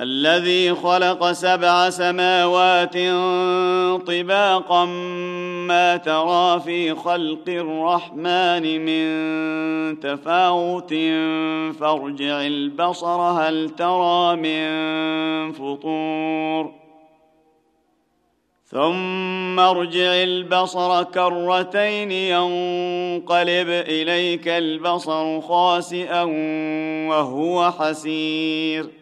الذي خلق سبع سماوات طباقا ما ترى في خلق الرحمن من تفاوت. فارجع البصر هل ترى من فطور؟ ثم ارجع البصر كرتين ينقلب إليك البصر خاسئا وهو حسير.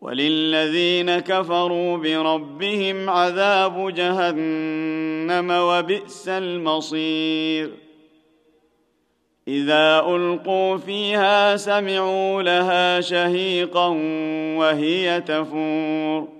وللذين كفروا بربهم عذاب جهنم وبئس المصير. إذا ألقوا فيها سمعوا لها شهيقا وهي تفور.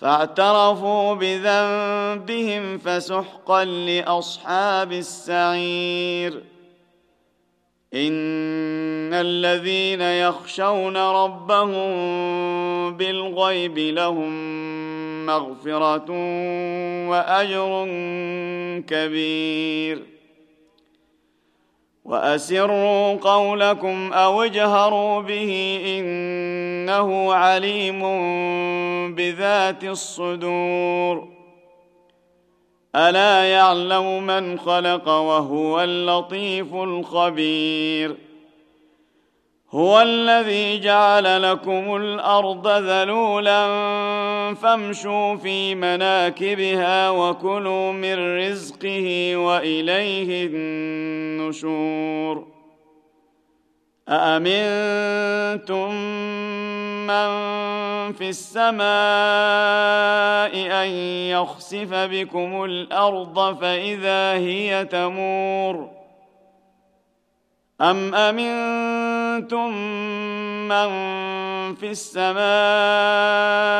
فاعترفوا بذنبهم فسحقا لأصحاب السعير. إن الذين يخشون ربهم بالغيب لهم مغفرة وأجر كبير. وأسروا قولكم أو اجهروا به إنه عليم بذات الصدور. ألا يعلم من خلق وهو اللطيف الخبير. هو الذي جعل لكم الأرض ذلولا فامشوا في مناكبها وكلوا من رزقه وإليه النشور. أأمنتم من في السماء أن يخسف بكم الأرض فإذا هي تمور؟ أم أمنتم من في السماء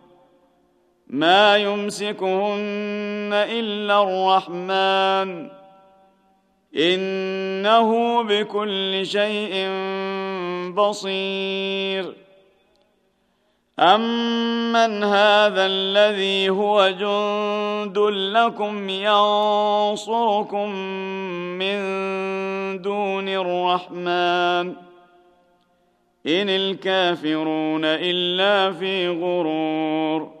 ما يمسكهن إلا الرحمن. إنه بكل شيء بصير. امن هذا الذي هو جند لكم ينصركم من دون الرحمن. ان الكافرون الا في غرور.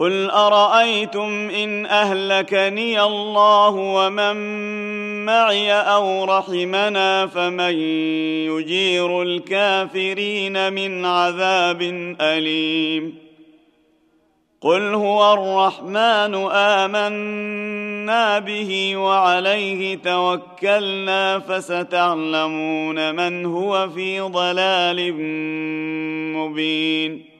قل ارايتم ان اهلكني الله ومن معي أو رحمنا فمن يجير الكافرين من عذاب اليم قل هو الرحمن امنا به وعليه توكلنا فستعلمون من هو في ضلال مبين